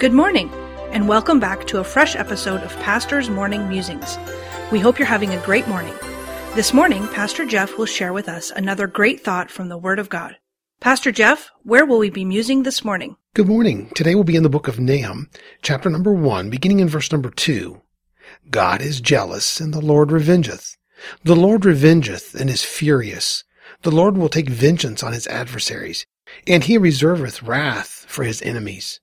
Good morning, and welcome back to a fresh episode of Pastor's Morning Musings. We hope you're having a great morning. This morning, Pastor Jeff will share with us another great thought from the Word of God. Pastor Jeff, where will we be musing this morning? Good morning. Today we'll be in the book of Nahum, chapter number one, beginning in verse number two. God is jealous, and the Lord revengeth. The Lord revengeth, and is furious. The Lord will take vengeance on his adversaries, and he reserveth wrath for his enemies.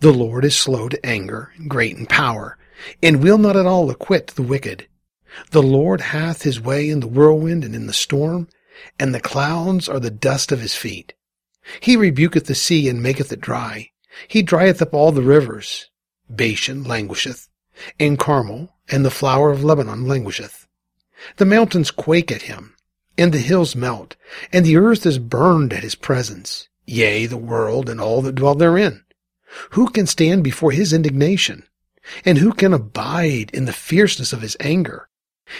The Lord is slow to anger, great in power, and will not at all acquit the wicked. The Lord hath his way in the whirlwind and in the storm, and the clouds are the dust of his feet. He rebuketh the sea and maketh it dry. He drieth up all the rivers. Bashan languisheth, and Carmel and the flower of Lebanon languisheth. The mountains quake at him, and the hills melt, and the earth is burned at his presence, yea, the world and all that dwell therein. Who can stand before his indignation? And who can abide in the fierceness of his anger?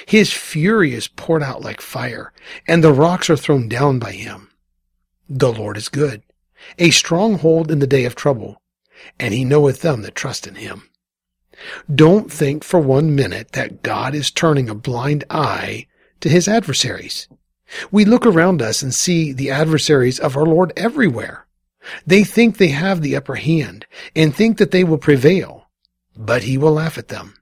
His fury is poured out like fire, and the rocks are thrown down by him. The Lord is good, a stronghold in the day of trouble, and he knoweth them that trust in him. Don't think for one minute that God is turning a blind eye to his adversaries. We look around us and see the adversaries of our Lord everywhere. They think they have the upper hand and think that they will prevail, but he will laugh at them.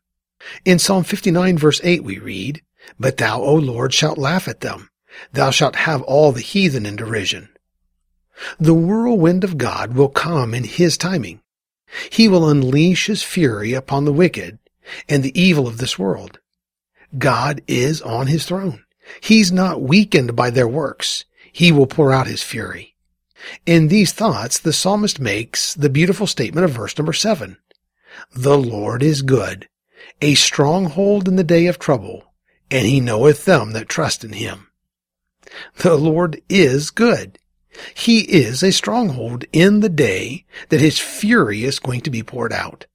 In Psalm 59 verse 8 we read, But thou, O Lord, shalt laugh at them. Thou shalt have all the heathen in derision. The whirlwind of God will come in his timing. He will unleash his fury upon the wicked and the evil of this world. God is on his throne. He's not weakened by their works. He will pour out his fury. In these thoughts, the psalmist makes the beautiful statement of verse number seven. The Lord is good, a stronghold in the day of trouble, and he knoweth them that trust in him. The Lord is good. He is a stronghold in the day that his fury is going to be poured out.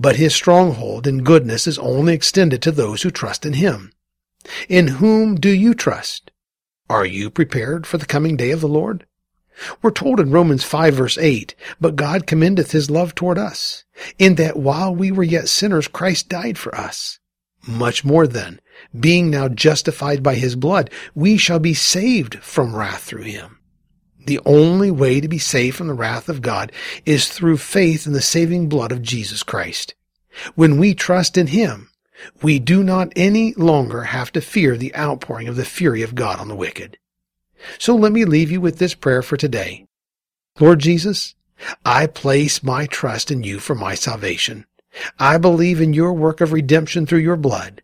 But his stronghold and goodness is only extended to those who trust in him. In whom do you trust? Are you prepared for the coming day of the Lord? We're told in Romans 5 verse 8, But God commendeth his love toward us, in that while we were yet sinners, Christ died for us. Much more then, being now justified by his blood, we shall be saved from wrath through him. The only way to be saved from the wrath of God is through faith in the saving blood of Jesus Christ. When we trust in him, we do not any longer have to fear the outpouring of the fury of God on the wicked. So let me leave you with this prayer for today. Lord Jesus, I place my trust in you for my salvation. I believe in your work of redemption through your blood.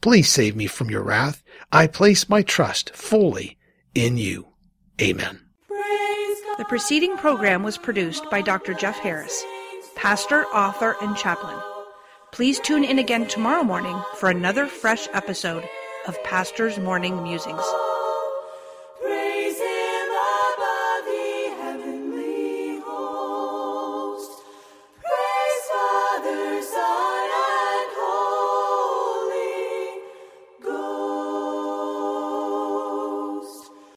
Please save me from your wrath. I place my trust fully in you. Amen. The preceding program was produced by Dr. Jeff Harris, pastor, author, and chaplain. Please tune in again tomorrow morning for another fresh episode of Pastor's Morning Musings.